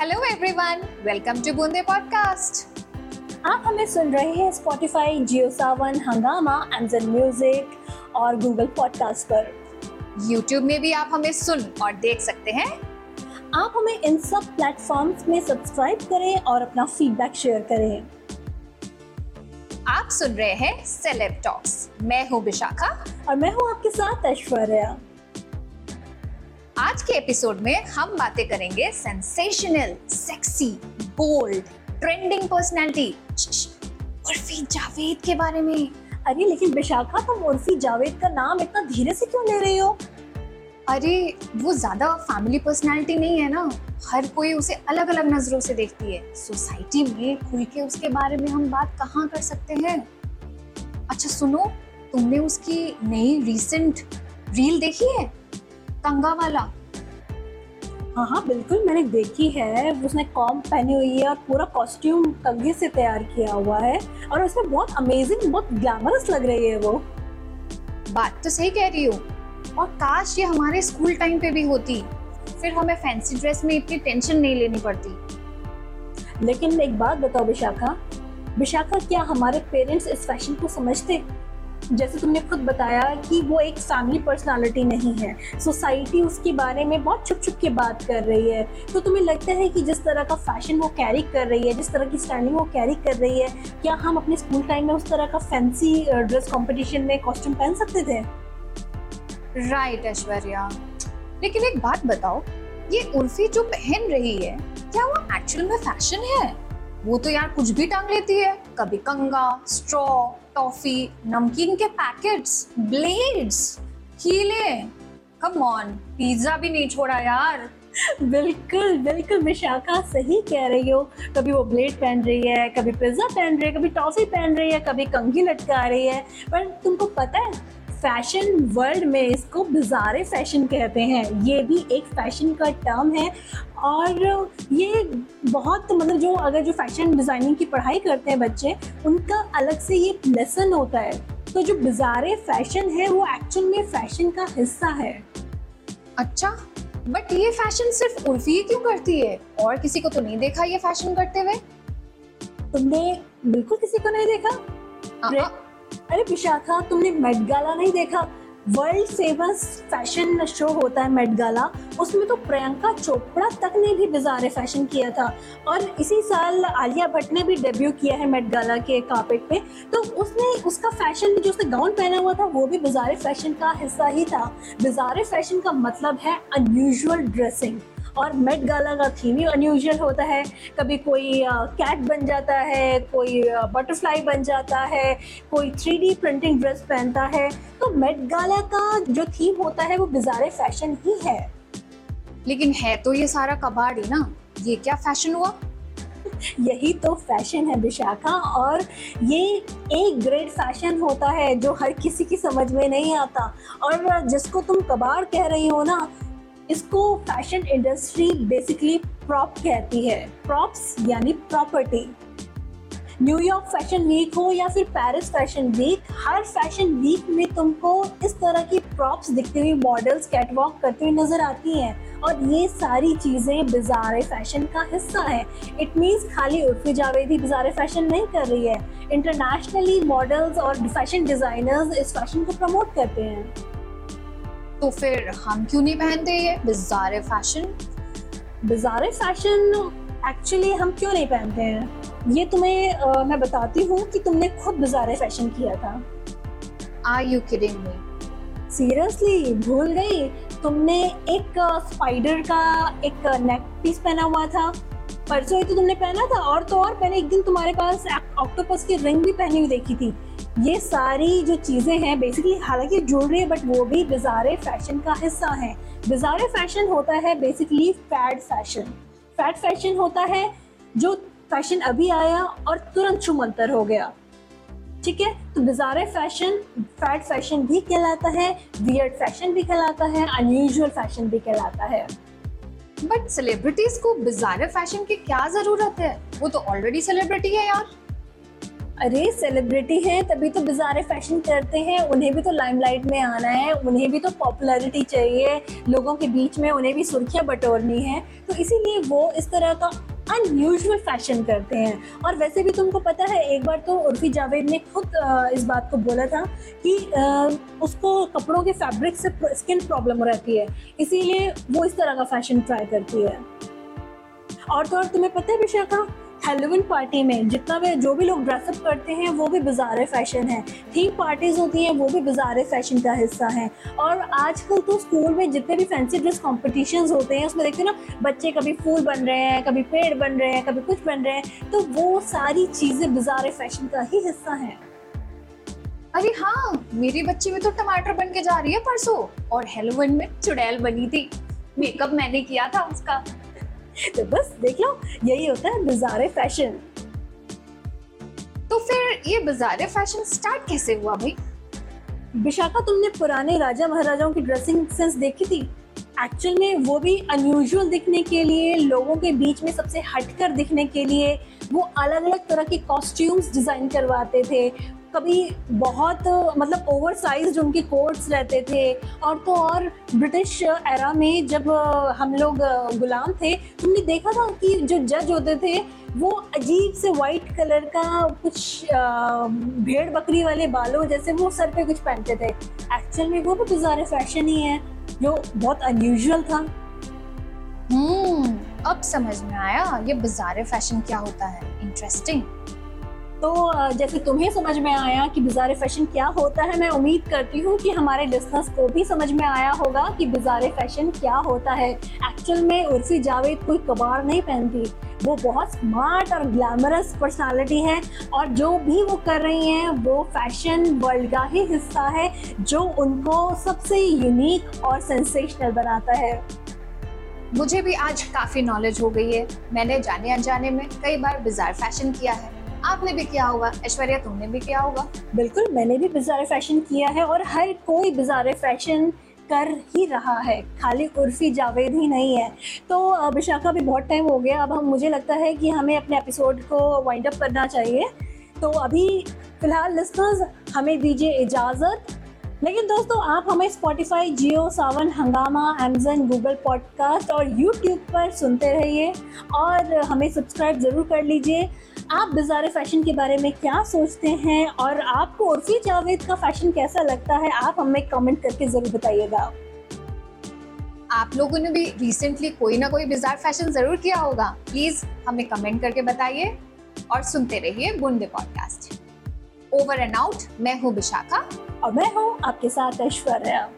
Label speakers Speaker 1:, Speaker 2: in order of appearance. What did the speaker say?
Speaker 1: Hello everyone welcome to Boonde podcast
Speaker 2: आप हमें सुन रहे हैं Spotify Jio Saavn Hungama Amazon music और गूगल पॉडकास्ट पर।
Speaker 1: यूट्यूब में भी आप हमें सुन और देख सकते हैं।
Speaker 2: आप हमें इन सब प्लेटफॉर्म्स में सब्सक्राइब करें और अपना फीडबैक शेयर करें।
Speaker 1: आप सुन रहे हैं सेलेब टॉक्स मैं हूँ विशाखा।
Speaker 2: और मैं हूँ आपके साथ ऐश्वर्या।
Speaker 1: आज के एपिसोड में हम बातें करेंगे sensational sexy bold trending personality Urfi Javed के बारे में।
Speaker 2: अरे, लेकिन विशाखा, तुम उर्फी जावेद का नाम इतना धीरे से क्यों ले रही हो?
Speaker 1: अरे, वो ज़्यादा फैमिली पर्सनालिटी नहीं है ना। हर कोई उसे अलग अलग नज़रों से देखती है। सोसाइटी में खुल के उसके बारे में हम बात कहाँ कर सकते हैं? अच्छा सुनो, तुमने उसकी नई रिसेंट रील देखी है? कंगा वाला?
Speaker 2: हाँ हाँ बिल्कुल मैंने देखी है। उसने कॉम पहनी हुई है और पूरा कॉस्ट्यूम कंगे से तैयार किया हुआ है और उसमें बहुत अमेजिंग बहुत ग्लैमरस लग रही है वो।
Speaker 1: बात तो सही कह रही हो। और काश ये हमारे स्कूल टाइम पे भी होती। फिर हमें फैंसी ड्रेस में इतनी टेंशन नहीं लेनी पड़ती।
Speaker 2: लेकिन एक बात बताओ विशाखा। विशाखा क्या हमारे पेरेंट्स इस फ़ैशन को समझते? जैसे तुमने खुद बताया कि वो एक फैमिली पर्सनालिटी नहीं है। सोसाइटी उसके बारे में बहुत छुप छुप के बात कर रही है। तो तुम्हें लगता है कि जिस तरह का फ़ैशन वो कैरी कर रही है जिस तरह की स्टैंडिंग वो कैरी कर रही है क्या हम अपने स्कूल टाइम में उस तरह का फैंसी ड्रेस कॉम्पिटिशन में कॉस्ट्यूम पहन सकते थे?
Speaker 1: Right right, Aishwarya. लेकिन एक बात बताओ ये उर्फी जो पहन रही है क्या वो एक्चुअल में फ़ैशन है? वो तो यार कुछ भी टांग लेती है। कभी कंगा स्ट्रॉ टॉफी नमकीन के पैकेट्स ब्लेड्स हीले कम ऑन पिज्जा भी नहीं छोड़ा यार।
Speaker 2: बिल्कुल बिल्कुल, विशाखा सही कह रही हो। कभी वो ब्लेड पहन रही है, कभी पिज्जा पहन रही है, कभी टॉफी पहन रही है, कभी कंघी लटका रही है। पर तुमको पता है फ़ैशन वर्ल्ड में इसको बिजारे फ़ैशन कहते हैं। ये भी एक फ़ैशन का टर्म है और ये बहुत मतलब जो अगर जो फ़ैशन डिज़ाइनिंग की पढ़ाई करते हैं बच्चे उनका अलग से ये लेसन होता है। तो जो बिजारे फ़ैशन है वो एक्चुअल में फ़ैशन का हिस्सा है।
Speaker 1: अच्छा बट ये फ़ैशन सिर्फ़ उर्फी क्यों करती है? और किसी को तो नहीं देखा ये फ़ैशन करते हुए?
Speaker 2: तुमने बिल्कुल किसी को नहीं देखा? हाँ, अरे विशाखा तुमने मेट गाला नहीं देखा? वर्ल्ड फ़ेमस फ़ैशन शो होता है मेट गाला उसमें तो प्रियंका चोपड़ा तक ने भी बिजारे फ़ैशन किया था। और इसी साल आलिया भट्ट ने भी डेब्यू किया है मेट गाला के कार्पेट पे। तो उसने उसका फ़ैशन जो उसने गाउन पहना हुआ था, वो भी बिजारे फ़ैशन का हिस्सा ही था। बिजारे फ़ैशन का मतलब है अनयूजुअल ड्रेसिंग और मेट गाला का थीम ही अनयूजल होता है। कभी कोई कैट बन जाता है कोई बटरफ्लाई बन जाता है कोई थ्री प्रिंटिंग ड्रेस पहनता है। तो मेट गाला का जो थीम होता है वो बिजारे फ़ैशन ही है।
Speaker 1: लेकिन है तो ये सारा कबाड़ ही ना। ये क्या फ़ैशन हुआ?
Speaker 2: यही तो फ़ैशन है विशाखा। और ये एक ग्रेट फ़ैशन होता है जो हर किसी की समझ में नहीं आता। और जिसको तुम कबाड़ कह रही हो ना इसको फ़ैशन इंडस्ट्री बेसिकली प्रॉप कहती है। प्रॉप्स यानी प्रॉपर्टी न्यूयॉर्क फ़ैशन वीक हो या फिर पेरिस फ़ैशन वीक हर फ़ैशन वीक में तुमको इस तरह की प्रॉप्स दिखती हुई मॉडल्स कैटवॉक करती हुई नज़र आती हैं और ये सारी चीज़ें बिजार फ़ैशन का हिस्सा है। इट मीन्स खाली उर्फी जावेद बिजार फ़ैशन नहीं कर रही है। इंटरनेशनली मॉडल्स और फ़ैशन डिज़ाइनर्स इस फ़ैशन को प्रमोट करते हैं।
Speaker 1: तो फिर हम क्यों नहीं पहनते ये? Bizarre fashion
Speaker 2: bizarre fashion actually हम क्यों नहीं पहनते हैं? ये तुम्हें आ, मैं बताती हूँ कि तुमने खुद बिजारे फ़ैशन किया था।
Speaker 1: Are you kidding me
Speaker 2: seriously भूल गई? तुमने एक स्पाइडर का एक नेक पीस पहना हुआ था? परसों ही तो तुमने पहना था, और तो और पहले एक दिन तुम्हारे पास ऑक्टोपस की रिंग भी पहनी हुई देखी थी। ये सारी जो चीज़ें हैं बेसिकली हालाँकि ज्वेलरी है बट वो भी बिजारे फ़ैशन का हिस्सा है। बिजारे फ़ैशन होता है basically fad fashion fad fashion होता है जो फ़ैशन अभी आया और तुरंत छुमंतर हो गया। ठीक है? तो बिजारे फ़ैशन फैड फ़ैशन भी कहलाता है वियर्ड फ़ैशन भी कहलाता है अनयूजुअल फ़ैशन भी कहलाता है।
Speaker 1: बट सेलिब्रिटीज को बिजार फ़ैशन की क्या ज़रूरत है? वो तो ऑलरेडी सेलिब्रिटी है यार।
Speaker 2: अरे सेलिब्रिटी हैं, तभी तो बिजारे फ़ैशन करते हैं। उन्हें भी तो लाइमलाइट में आना है। उन्हें भी तो पॉपुलैरिटी चाहिए। लोगों के बीच में उन्हें भी सुर्खियाँ बटोरनी है। तो इसीलिए वो इस तरह का अनयूजुअल फ़ैशन करते हैं। और वैसे भी तुमको पता है, एक बार तो उर्फी जावेद ने खुद इस बात को बोला था कि उसको कपड़ों के फैब्रिक से स्किन प्रॉब्लम रहती है, इसीलिए वो इस तरह का फ़ैशन ट्राई करती है। और तो और तुम्हें पता है विशाखा हेलोविन पार्टी में जितना भी जो भी लोग ड्रेसअप करते हैं, वो भी बाज़ार फ़ैशन है। थीम पार्टीज़ होती हैं, वो भी बाज़ार फ़ैशन का हिस्सा है। और आजकल तो स्कूल में जितने भी फैंसी ड्रेस कॉम्पिटिशन होते हैं, उसमें देखते हैं ना, बच्चे कभी फूल बन रहे हैं, कभी पेड़ बन रहे हैं, कभी कुछ बन रहे हैं तो वो सारी चीज़ें बाज़ार फ़ैशन का ही हिस्सा है।
Speaker 1: अरे हाँ मेरी बच्ची भी तो टमाटर बन के जा रही है परसों। और हेलोविन में चुड़ैल बनी थी। मेकअप मैंने किया था उसका।
Speaker 2: तो बस देख लो यही होता है बाज़ार फ़ैशन
Speaker 1: तो फिर ये बाज़ार फ़ैशन स्टार्ट कैसे हुआ भाई?
Speaker 2: विशाखा तुमने पुराने राजा महाराजाओं की ड्रेसिंग सेंस देखी थी? एक्चुअल में वो भी अनयूजुअल दिखने के लिए लोगों के बीच में सबसे हटकर दिखने के लिए वो अलग अलग तरह के कॉस्ट्यूम्स डिज़ाइन करवाते थे। कभी बहुत मतलब ओवर साइज़ उनके कोट्स रहते थे। और तो और ब्रिटिश एरा में जब हम लोग गुलाम थे तुमने देखा था कि जो जज होते थे, वो अजीब से वाइट कलर का कुछ भेड़ बकरी वाले बालों जैसे वो सर पे कुछ पहनते थे। एक्चुअल में वो भी गुजारे फ़ैशन ही है, जो बहुत अनयूजल था।
Speaker 1: हम्म अब समझ में आया, ये बाज़ार फ़ैशन क्या होता है? इंटरेस्टिंग
Speaker 2: तो जैसे तुम्हें समझ में आया कि बाज़ार फ़ैशन क्या होता है, मैं उम्मीद करती हूँ कि हमारे लिसनर्स को भी समझ में आया होगा कि बाज़ार फ़ैशन क्या होता है। एक्चुअल में उर्फी जावेद कोई कबार नहीं पहनती। वो बहुत स्मार्ट और ग्लैमरस पर्सनालिटी है और जो भी वो कर रही हैं, वो फ़ैशन वर्ल्ड का ही हिस्सा है, जो उनको सबसे यूनिक और सेंसेशनल बनाता है।
Speaker 1: मुझे भी आज काफ़ी नॉलेज हो गई है। मैंने जाने अनजाने में कई बार बाज़ार फ़ैशन किया है। आपने भी किया होगा, ऐश्वर्या, तुमने भी किया होगा।
Speaker 2: बिल्कुल, मैंने भी बिजार फ़ैशन किया है और हर कोई बिजार फ़ैशन कर ही रहा है। खाली उर्फी जावेद ही नहीं है। तो विशाखा भी बहुत टाइम हो गया। अब हम, मुझे लगता है कि हमें अपने एपिसोड को वाइंड अप करना चाहिए। तो अभी, फ़िलहाल लिस्टर्स हमें दीजिए इजाज़त। लेकिन दोस्तों, आप हमें Spotify Jio Saavn Hungama Amazon Google podcast और यूट्यूब पर सुनते रहिए। और हमें सब्सक्राइब ज़रूर कर लीजिए। आप बाज़ार फ़ैशन के बारे में क्या सोचते हैं? और आपको उर्फी जावेद का फ़ैशन कैसा लगता है? आप हमें कमेंट करके ज़रूर बताइएगा।
Speaker 1: आप लोगों ने भी रिसेंटली कोई ना कोई बिजार फ़ैशन ज़रूर किया होगा। प्लीज़ हमें कमेंट करके बताइए और सुनते रहिए बुंदे पॉडकास्ट ओवर एंड आउट मैं हूँ विशाखा।
Speaker 2: और मैं हूँ आपके साथ ऐश्वर्या।